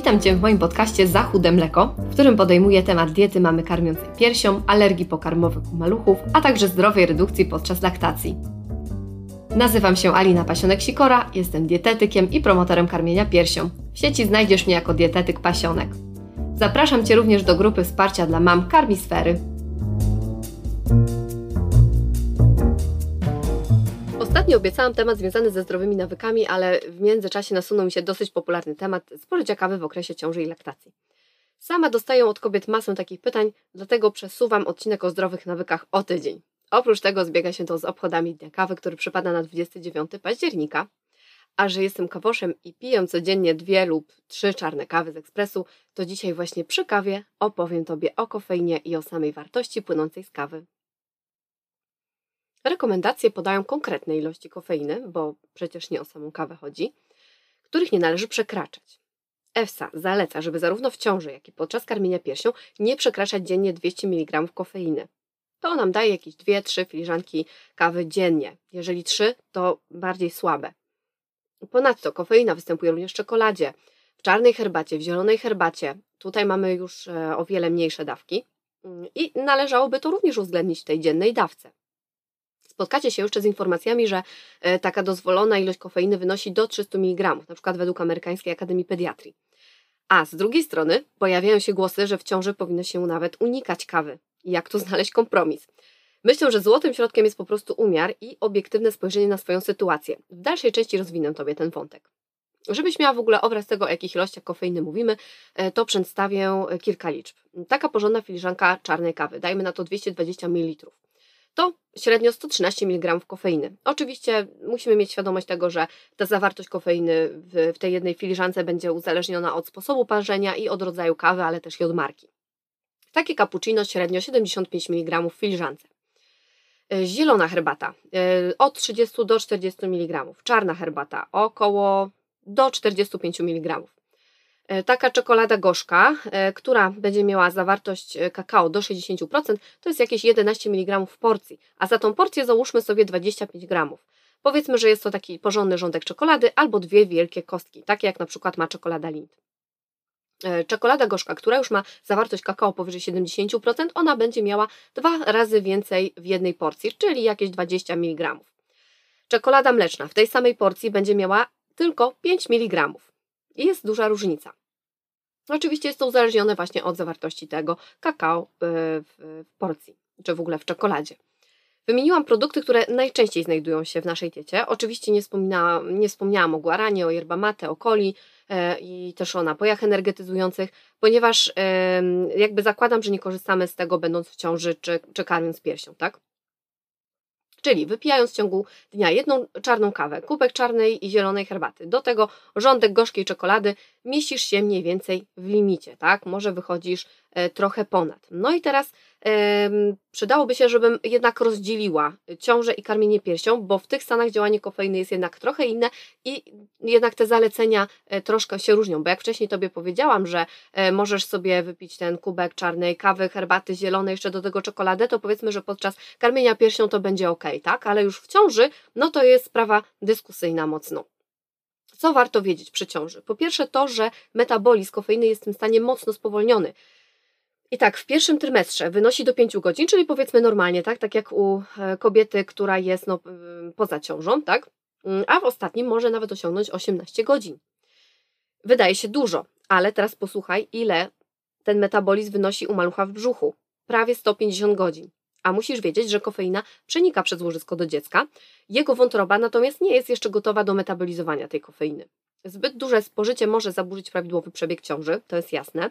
Witam Cię w moim podcaście Za chude mleko, w którym podejmuję temat diety mamy karmiącej piersią, alergii pokarmowych u maluchów, a także zdrowej redukcji podczas laktacji. Nazywam się Alina Pasionek-Sikora, jestem dietetykiem i promotorem karmienia piersią. W sieci znajdziesz mnie jako dietetyk pasionek. Zapraszam Cię również do grupy wsparcia dla mam Karmisfery. Ostatnio obiecałam temat związany ze zdrowymi nawykami, ale w międzyczasie nasunął mi się dosyć popularny temat spożycia kawy w okresie ciąży i laktacji. Sama dostaję od kobiet masę takich pytań, dlatego przesuwam odcinek o zdrowych nawykach o tydzień. Oprócz tego zbiega się to z obchodami Dnia Kawy, który przypada na 29 października. A że jestem kawoszem i piję codziennie dwie lub trzy czarne kawy z ekspresu, to dzisiaj właśnie przy kawie opowiem Tobie o kofeinie i o samej wartości płynącej z kawy. Rekomendacje podają konkretne ilości kofeiny, bo przecież nie o samą kawę chodzi, których nie należy przekraczać. EFSA zaleca, żeby zarówno w ciąży, jak i podczas karmienia piersią nie przekraczać dziennie 200 mg kofeiny. To nam daje jakieś 2-3 filiżanki kawy dziennie. Jeżeli 3, to bardziej słabe. Ponadto kofeina występuje również w czekoladzie, w czarnej herbacie, w zielonej herbacie. Tutaj mamy już e, o wiele mniejsze dawki mm, i należałoby to również uwzględnić w tej dziennej dawce spotkacie się jeszcze z informacjami, że e, taka dozwolona ilość kofeiny wynosi do 300 mg, na przykład według Amerykańskiej Akademii Pediatrii. A z drugiej strony pojawiają się głosy, że w ciąży powinno się nawet unikać kawy. Jak tu znaleźć kompromis? Myślę, że złotym środkiem jest po prostu umiar i obiektywne spojrzenie na swoją sytuację. W dalszej części rozwinę Tobie ten wątek. Żebyś miała w ogóle obraz tego, o jakich ilościach kofeiny mówimy, e, to przedstawię kilka liczb. Taka porządna filiżanka czarnej kawy, dajmy na to 220 ml to średnio 113 mg kofeiny. Oczywiście musimy mieć świadomość tego, że ta zawartość kofeiny w, w tej jednej filiżance będzie uzależniona od sposobu parzenia i od rodzaju kawy, ale też i od marki. Takie cappuccino średnio 75 mg w filiżance. E, zielona herbata e, od 30 do 40 mg. Czarna herbata około do 45 mg. E, taka czekolada gorzka, e, która będzie miała zawartość e, kakao do 60%, to jest jakieś 11 mg w porcji, a za tą porcję załóżmy sobie 25 gramów. Powiedzmy, że jest to taki porządny rządek czekolady albo dwie wielkie kostki, takie jak na przykład ma czekolada Lind. Czekolada gorzka, która już ma zawartość kakao powyżej 70%, ona będzie miała dwa razy więcej w jednej porcji, czyli jakieś 20 mg. Czekolada mleczna w tej samej porcji będzie miała tylko 5 mg. Jest duża różnica. Oczywiście jest to uzależnione właśnie od zawartości tego kakao e, w porcji, czy w ogóle w czekoladzie. Wymieniłam produkty, które najczęściej znajdują się w naszej diecie. Oczywiście nie, wspominałam, nie wspomniałam o guaranie, o yerba mate, o coli e, i też o napojach energetyzujących, ponieważ jakby zakładam, że nie korzystamy z tego będąc w ciąży czy, czy karmiąc piersią, tak? Czyli wypijając w ciągu dnia jedną czarną kawę, kubek czarnej i zielonej herbaty, do tego rządek gorzkiej czekolady, mieścisz się mniej więcej w limicie, tak? Może wychodzisz e, trochę ponad. No i teraz przydałoby się, żebym jednak rozdzieliła ciążę i karmienie piersią, bo w tych stanach działanie kofeiny jest jednak trochę inne i jednak te zalecenia e, troszkę się różnią, bo jak wcześniej Tobie powiedziałam, że e, możesz sobie wypić ten kubek czarnej kawy, herbaty zielonej, jeszcze do tego czekoladę, to powiedzmy, że podczas karmienia piersią to będzie ok, tak? Ale już w ciąży, no to jest sprawa dyskusyjna mocno. Co warto wiedzieć przy ciąży? Po pierwsze to, że metabolizm kofeiny jest w tym stanie mocno spowolniony. I tak, w pierwszym trymestrze wynosi do 5 godzin, czyli powiedzmy normalnie, tak, tak jak u e, kobiety, która jest no, poza ciążą, tak, mm, a w ostatnim może nawet osiągnąć 18 godzin. Wydaje się dużo, ale teraz posłuchaj, ile ten metabolizm wynosi u malucha w brzuchu. Prawie 150 godzin. A musisz wiedzieć, że kofeina przenika przez łożysko do dziecka. Jego wątroba natomiast nie jest jeszcze gotowa do metabolizowania tej kofeiny. Zbyt duże spożycie może zaburzyć prawidłowy przebieg ciąży, to jest jasne.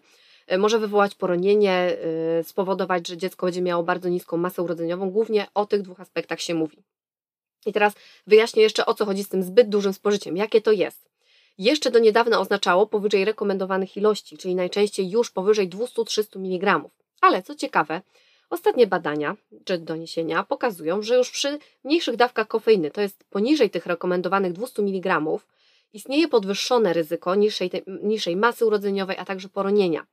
E, może wywołać poronienie, e, spowodować, że dziecko będzie miało bardzo niską masę urodzeniową. Głównie o tych dwóch aspektach się mówi. I teraz wyjaśnię jeszcze o co chodzi z tym zbyt dużym spożyciem, jakie to jest. Jeszcze do niedawna oznaczało powyżej rekomendowanych ilości, czyli najczęściej już powyżej 200-300 mg. Ale co ciekawe, ostatnie badania czy doniesienia pokazują, że już przy mniejszych dawkach kofeiny, to jest poniżej tych rekomendowanych 200 mg, istnieje podwyższone ryzyko niższej, niższej masy urodzeniowej, a także poronienia.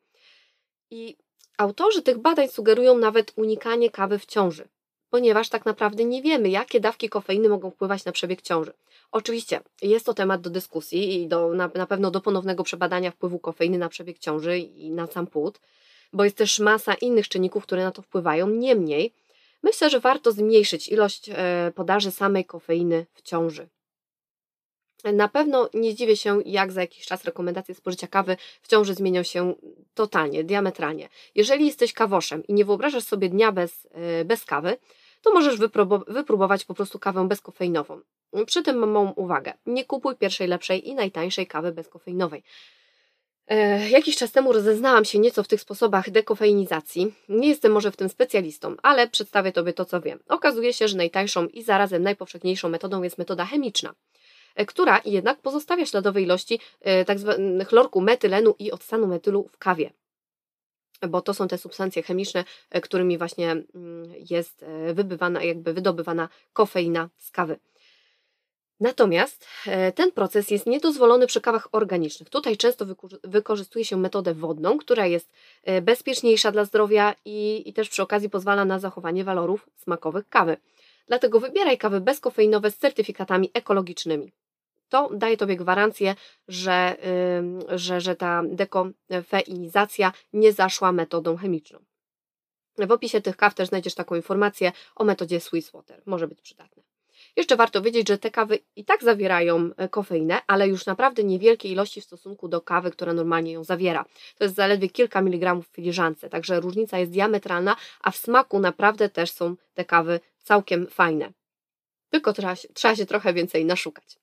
I autorzy tych badań sugerują nawet unikanie kawy w ciąży. ponieważ tak naprawdę nie wiemy, jakie dawki kofeiny mogą wpływać na przebieg ciąży. Oczywiście jest to temat do dyskusji i do, na, na pewno do ponownego przebadania wpływu kofeiny na przebieg ciąży i na sam płód, bo jest też masa innych czynników, które na to wpływają. Niemniej, myślę, że warto zmniejszyć ilość e, podaży samej kofeiny w ciąży. Na pewno nie zdziwię się, jak za jakiś czas rekomendacje spożycia kawy w ciąży zmienią się totalnie, diametralnie. Jeżeli jesteś kawoszem i nie wyobrażasz sobie dnia bez, e, bez kawy, to możesz wypróbować po prostu kawę bezkofeinową. Przy tym mam małą uwagę. Nie kupuj pierwszej lepszej i najtańszej kawy bezkofeinowej. E, jakiś czas temu rozeznałam się nieco w tych sposobach dekofeinizacji. Nie jestem może w tym specjalistą, ale przedstawię Tobie to, co wiem. Okazuje się, że najtańszą i zarazem najpowszechniejszą metodą jest metoda chemiczna, która jednak pozostawia śladowe ilości e, tzw. Tak chlorku metylenu i odstanu metylu w kawie bo to są te substancje chemiczne, którymi właśnie mm, jest wybywana, jakby wydobywana kofeina z kawy. Natomiast e, ten proces jest niedozwolony przy kawach organicznych. Tutaj często wykorzystuje się metodę wodną, która jest e, bezpieczniejsza dla zdrowia i, i też przy okazji pozwala na zachowanie walorów smakowych kawy. Dlatego wybieraj kawy bezkofeinowe z certyfikatami ekologicznymi. To daje Tobie gwarancję, że, że, że ta dekofeinizacja nie zaszła metodą chemiczną. W opisie tych kaw też znajdziesz taką informację o metodzie Swiss Water. Może być przydatne. Jeszcze warto wiedzieć, że te kawy i tak zawierają e, kofeinę, ale już naprawdę niewielkie ilości w stosunku do kawy, która normalnie ją zawiera. To jest zaledwie kilka miligramów w filiżance, także różnica jest diametralna, a w smaku naprawdę też są te kawy całkiem fajne. Tylko trzeba, trzeba się trochę więcej naszukać.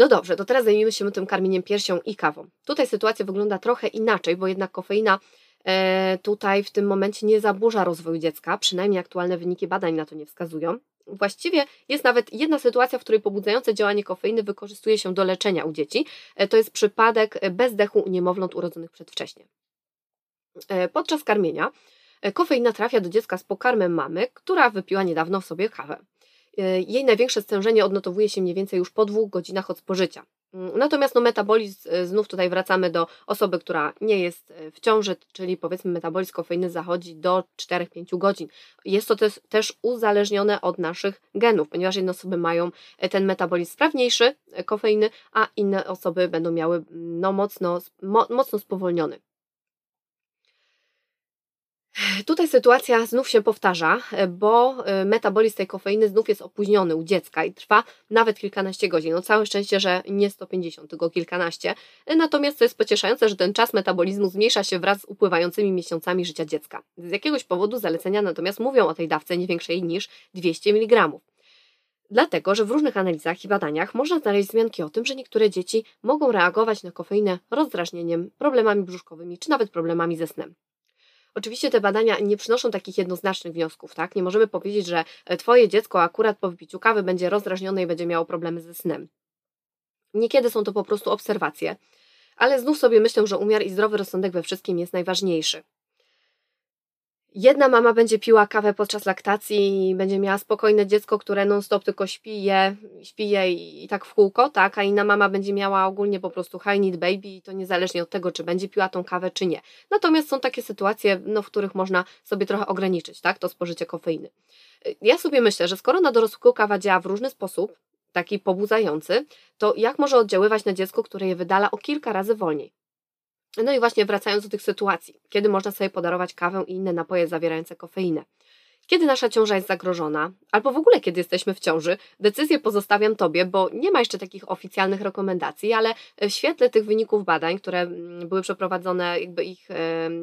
No dobrze, to teraz zajmijmy się tym karmieniem piersią i kawą. Tutaj sytuacja wygląda trochę inaczej, bo jednak kofeina e, tutaj w tym momencie nie zaburza rozwoju dziecka, przynajmniej aktualne wyniki badań na to nie wskazują. Właściwie jest nawet jedna sytuacja, w której pobudzające działanie kofeiny wykorzystuje się do leczenia u dzieci. E, to jest przypadek bezdechu u niemowląt urodzonych przedwcześnie. E, podczas karmienia e, kofeina trafia do dziecka z pokarmem mamy, która wypiła niedawno w sobie kawę. Jej największe stężenie odnotowuje się mniej więcej już po dwóch godzinach od spożycia. Mm, natomiast no, metabolizm, e, znów tutaj wracamy do osoby, która nie jest e, w ciąży, czyli powiedzmy metabolizm kofeiny zachodzi do 4-5 godzin. Jest to też, też uzależnione od naszych genów, ponieważ jedne osoby mają e, ten metabolizm sprawniejszy kofeiny, a inne osoby będą miały mm, no, mocno, mo, mocno spowolniony. Tutaj sytuacja znów się powtarza, bo e, metabolizm tej kofeiny znów jest opóźniony u dziecka i trwa nawet kilkanaście godzin. No całe szczęście, że nie 150, tylko kilkanaście. Natomiast to jest pocieszające, że ten czas metabolizmu zmniejsza się wraz z upływającymi miesiącami życia dziecka. Z jakiegoś powodu zalecenia natomiast mówią o tej dawce nie większej niż 200 mg. Dlatego, że w różnych analizach i badaniach można znaleźć wzmianki o tym, że niektóre dzieci mogą reagować na kofeinę rozdrażnieniem, problemami brzuszkowymi czy nawet problemami ze snem. Oczywiście te badania nie przynoszą takich jednoznacznych wniosków, tak? Nie możemy powiedzieć, że e, Twoje dziecko akurat po wypiciu kawy będzie rozdrażnione i będzie miało problemy ze snem. Niekiedy są to po prostu obserwacje, ale znów sobie myślę, że umiar i zdrowy rozsądek we wszystkim jest najważniejszy. Jedna mama będzie piła kawę podczas laktacji i będzie miała spokojne dziecko, które non-stop tylko śpi je, śpi je i, i tak w kółko, tak? A inna mama będzie miała ogólnie po prostu high need baby i to niezależnie od tego, czy będzie piła tą kawę, czy nie. Natomiast są takie sytuacje, no, w których można sobie trochę ograniczyć, tak? To spożycie kofeiny. Ja sobie myślę, że skoro na dorosłego kawa działa w różny sposób, taki pobudzający, to jak może oddziaływać na dziecko, które je wydala o kilka razy wolniej? No i właśnie wracając do tych sytuacji, kiedy można sobie podarować kawę i inne napoje zawierające kofeinę. Kiedy nasza ciąża jest zagrożona, albo w ogóle kiedy jesteśmy w ciąży, decyzję pozostawiam Tobie, bo nie ma jeszcze takich oficjalnych rekomendacji, ale w świetle tych wyników badań, które mm, były przeprowadzone, jakby ich,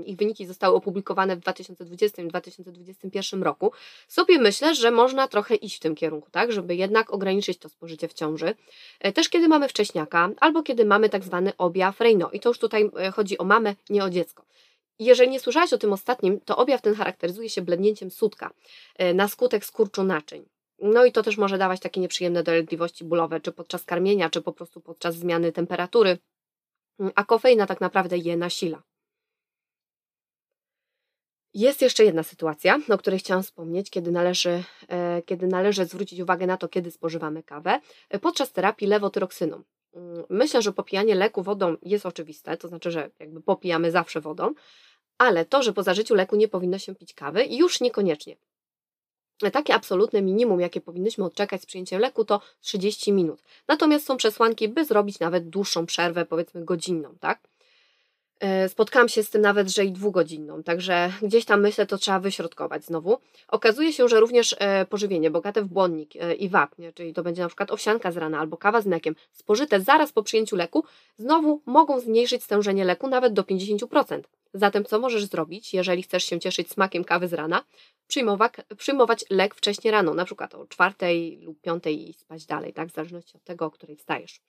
ich wyniki zostały opublikowane w 2020 i 2021 roku, sobie myślę, że można trochę iść w tym kierunku, tak, żeby jednak ograniczyć to spożycie w ciąży. E, też kiedy mamy wcześniaka, albo kiedy mamy tak zwany objaw Raynaud. I to już tutaj e, chodzi o mamę, nie o dziecko. Jeżeli nie słyszałaś o tym ostatnim, to objaw ten charakteryzuje się blednięciem sutka e, na skutek skurczu naczyń. No i to też może dawać takie nieprzyjemne dolegliwości bólowe, czy podczas karmienia, czy po prostu podczas zmiany temperatury, mm, a kofeina tak naprawdę je nasila. Jest jeszcze jedna sytuacja, o której chciałam wspomnieć, kiedy należy, e, kiedy należy zwrócić uwagę na to, kiedy spożywamy kawę, e, podczas terapii lewotyroksyną. Mm, myślę, że popijanie leku wodą jest oczywiste, to znaczy, że jakby popijamy zawsze wodą, ale to, że po zażyciu leku nie powinno się pić kawy, już niekoniecznie. Takie absolutne minimum, jakie powinnyśmy odczekać z przyjęciem leku, to 30 minut. Natomiast są przesłanki, by zrobić nawet dłuższą przerwę, powiedzmy godzinną, tak? E, spotkałam się z tym nawet, że i dwugodzinną, także gdzieś tam myślę, to trzeba wyśrodkować znowu. Okazuje się, że również e, pożywienie bogate w błonnik e, i wapnie, czyli to będzie na przykład owsianka z rana albo kawa z mlekiem, spożyte zaraz po przyjęciu leku, znowu mogą zmniejszyć stężenie leku nawet do 50%. Zatem co możesz zrobić, jeżeli chcesz się cieszyć smakiem kawy z rana? Przyjmować, przyjmować lek wcześniej rano, na przykład o czwartej lub piątej i spać dalej, tak, w zależności od tego, o której wstajesz.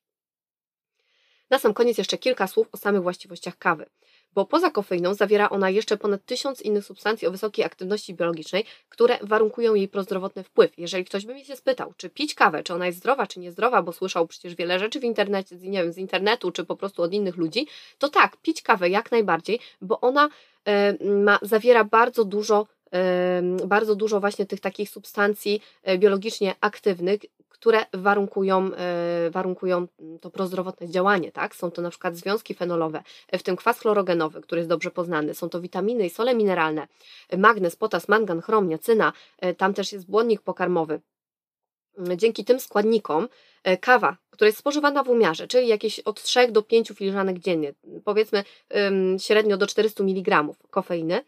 Na sam koniec jeszcze kilka słów o samych właściwościach kawy, bo poza kofeiną zawiera ona jeszcze ponad tysiąc innych substancji o wysokiej aktywności biologicznej, które warunkują jej prozdrowotny wpływ. Jeżeli ktoś by mnie się spytał, czy pić kawę, czy ona jest zdrowa, czy niezdrowa, bo słyszał przecież wiele rzeczy w internecie, nie wiem, z internetu, czy po prostu od innych ludzi, to tak, pić kawę jak najbardziej, bo ona y, ma, zawiera bardzo dużo bardzo dużo właśnie tych takich substancji e, biologicznie aktywnych, które warunkują, e, warunkują to prozdrowotne działanie. Tak? Są to na przykład związki fenolowe, w tym kwas chlorogenowy, który jest dobrze poznany. Są to witaminy i sole mineralne, magnez, potas, mangan, chrom, niacyna. E, tam też jest błonnik pokarmowy. Dzięki tym składnikom kawa, która jest spożywana w umiarze, czyli jakieś od 3 do 5 filiżanek dziennie, powiedzmy średnio do 400 mg kofeiny, E,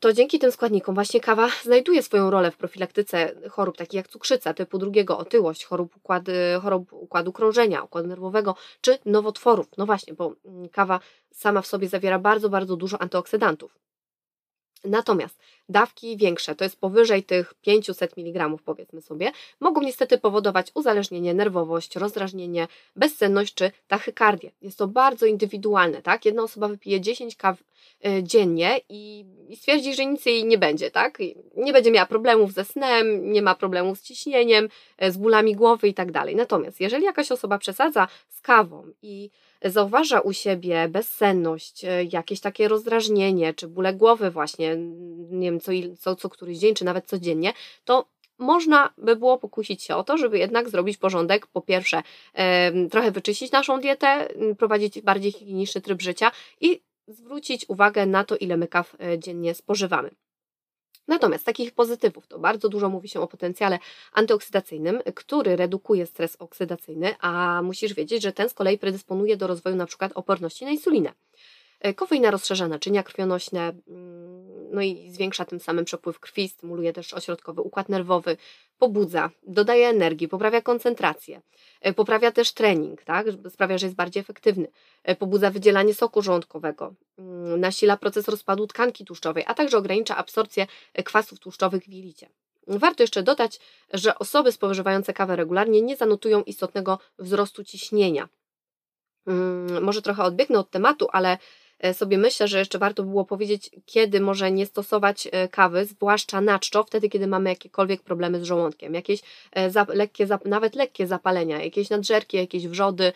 to dzięki tym składnikom właśnie kawa znajduje swoją rolę w profilaktyce chorób takich jak cukrzyca typu drugiego, otyłość, chorób, układu, chorób układu krążenia, układu nerwowego czy nowotworów. No właśnie, bo mm, kawa sama w sobie zawiera bardzo, bardzo dużo antyoksydantów. Natomiast dawki większe, to jest powyżej tych 500 mg powiedzmy sobie, mogą niestety powodować uzależnienie, nerwowość, rozdrażnienie, bezsenność czy tachykardię. Jest to bardzo indywidualne, tak? Jedna osoba wypije 10 kaw dziennie i, stwierdzi, że nic jej nie będzie, tak? Nie będzie miała problemów ze snem, nie ma problemów z ciśnieniem, y, z bólami głowy i tak dalej. Natomiast jeżeli jakaś osoba przesadza z kawą i zauważa u siebie bezsenność, e, jakieś takie rozdrażnienie, czy bóle głowy właśnie, nie wiem, co, co, co któryś dzień, czy nawet codziennie, to można by było pokusić się o to, żeby jednak zrobić porządek. Po pierwsze, trochę wyczyścić naszą dietę, prowadzić bardziej higieniczny tryb życia i zwrócić uwagę na to, ile my kaw e, dziennie spożywamy. Natomiast takich pozytywów to bardzo dużo mówi się o potencjale antyoksydacyjnym, który redukuje stres oksydacyjny, a musisz wiedzieć, że ten z kolei predysponuje do rozwoju np. oporności na insulinę. E, kofeina rozszerza naczynia krwionośne, mm, no i zwiększa tym samym przepływ krwi, stymuluje też ośrodkowy układ nerwowy, pobudza, dodaje energii, poprawia koncentrację, e, poprawia też trening, tak? sprawia, że jest bardziej efektywny, e, pobudza wydzielanie soku żołądkowego, mm, nasila proces rozpadu tkanki tłuszczowej, a także ogranicza absorpcję kwasów tłuszczowych w jelicie. Warto jeszcze dodać, że osoby spożywające kawę regularnie nie zanotują istotnego wzrostu ciśnienia. Mm, może trochę odbiegnę od tematu, ale E, sobie myślę, że jeszcze warto było powiedzieć, kiedy może nie stosować e, kawy, zwłaszcza na czczo, wtedy, kiedy mamy jakiekolwiek problemy z żołądkiem, jakieś e, za, lekkie, nawet lekkie zapalenia, jakieś nadżerki, jakieś wrzody,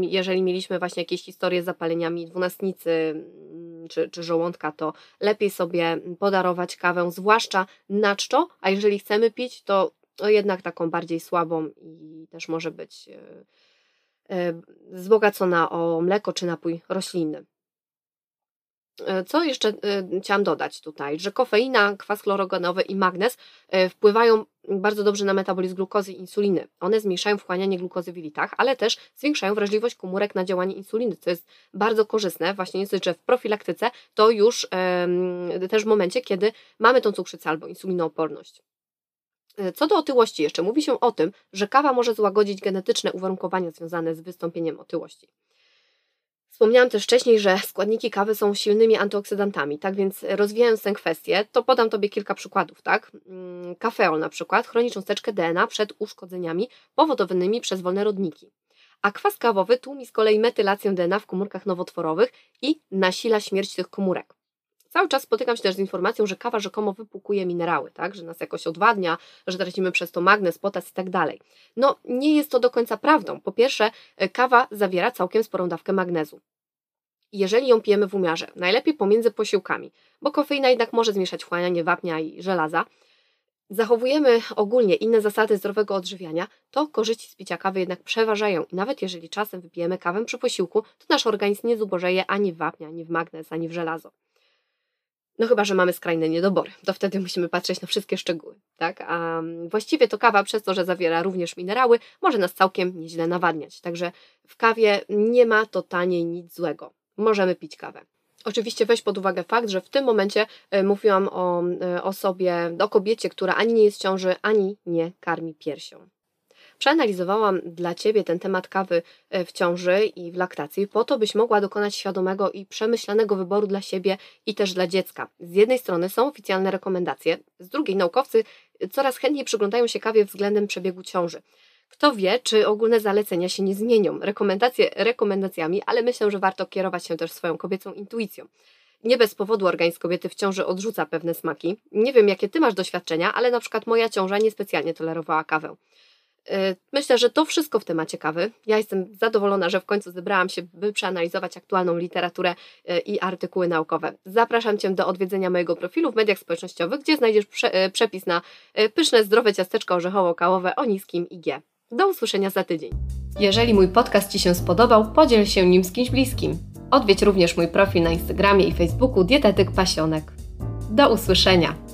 jeżeli mieliśmy właśnie jakieś historie z zapaleniami dwunastnicy mm, czy, czy żołądka, to lepiej sobie podarować kawę, zwłaszcza na czczo, a jeżeli chcemy pić, to jednak taką bardziej słabą i też może być E, wzbogacona o mleko czy napój roślinny. E, co jeszcze e, chciałam dodać tutaj, że kofeina, kwas chlorogenowy i magnez wpływają bardzo dobrze na metabolizm glukozy i insuliny. One zmniejszają wchłanianie glukozy w jelitach, ale też zwiększają wrażliwość komórek na działanie insuliny, co jest bardzo korzystne, właśnie nie że w profilaktyce, to już też w momencie, kiedy mamy tą cukrzycę albo insulinooporność. E, co do otyłości jeszcze, mówi się o tym, że kawa może złagodzić genetyczne uwarunkowania związane z wystąpieniem otyłości. Wspomniałam też wcześniej, że składniki kawy są silnymi antyoksydantami, tak więc rozwijając tę kwestię, to podam Tobie kilka przykładów, tak? Mm, kafeol na przykład chroni cząsteczkę DNA przed uszkodzeniami powodowanymi przez wolne rodniki, a kwas kawowy tłumi z kolei metylację DNA w komórkach nowotworowych i nasila śmierć tych komórek. Cały czas spotykam się też z informacją, że kawa rzekomo wypłukuje minerały, tak? że nas jakoś odwadnia, że tracimy przez to magnez, potas i tak dalej. No, nie jest to do końca prawdą. Po pierwsze, e, kawa zawiera całkiem sporą dawkę magnezu. Jeżeli ją pijemy w umiarze, najlepiej pomiędzy posiłkami, bo kofeina jednak może zmniejszać wchłanianie wapnia i żelaza, zachowujemy ogólnie inne zasady zdrowego odżywiania, to korzyści z picia kawy jednak przeważają i nawet jeżeli czasem wypijemy kawę przy posiłku, to nasz organizm nie zubożeje ani w wapnia, ani w magnez, ani w żelazo. No chyba, że mamy skrajne niedobory, to wtedy musimy patrzeć na wszystkie szczegóły, tak? A właściwie to kawa przez to, że zawiera również minerały, może nas całkiem nieźle nawadniać. Także w kawie nie ma to taniej nic złego. Możemy pić kawę. Oczywiście weź pod uwagę fakt, że w tym momencie e, mówiłam o e, osobie, o kobiecie, która ani nie jest w ciąży, ani nie karmi piersią. Przeanalizowałam dla Ciebie ten temat kawy e, w ciąży i w laktacji, po to, byś mogła dokonać świadomego i przemyślanego wyboru dla siebie i też dla dziecka. Z jednej strony są oficjalne rekomendacje, z drugiej naukowcy coraz chętniej przyglądają się kawie względem przebiegu ciąży. Kto wie, czy ogólne zalecenia się nie zmienią. Rekomendacje rekomendacjami, ale myślę, że warto kierować się też swoją kobiecą intuicją. Nie bez powodu organizm kobiety w ciąży odrzuca pewne smaki. Nie wiem, jakie ty masz doświadczenia, ale na przykład moja ciąża niespecjalnie tolerowała kawę. Y, myślę, że to wszystko w temacie kawy. Ja jestem zadowolona, że w końcu zebrałam się, by przeanalizować aktualną literaturę y, i artykuły naukowe. Zapraszam Cię do odwiedzenia mojego profilu w mediach społecznościowych, gdzie znajdziesz prze, y, przepis na pyszne, zdrowe ciasteczko orzechowo-kałowe o niskim IG. Do usłyszenia za tydzień. Jeżeli mój podcast Ci się spodobał, podziel się nim z kimś bliskim. Odwiedź również mój profil na Instagramie i Facebooku Dietetyk Pasionek. Do usłyszenia!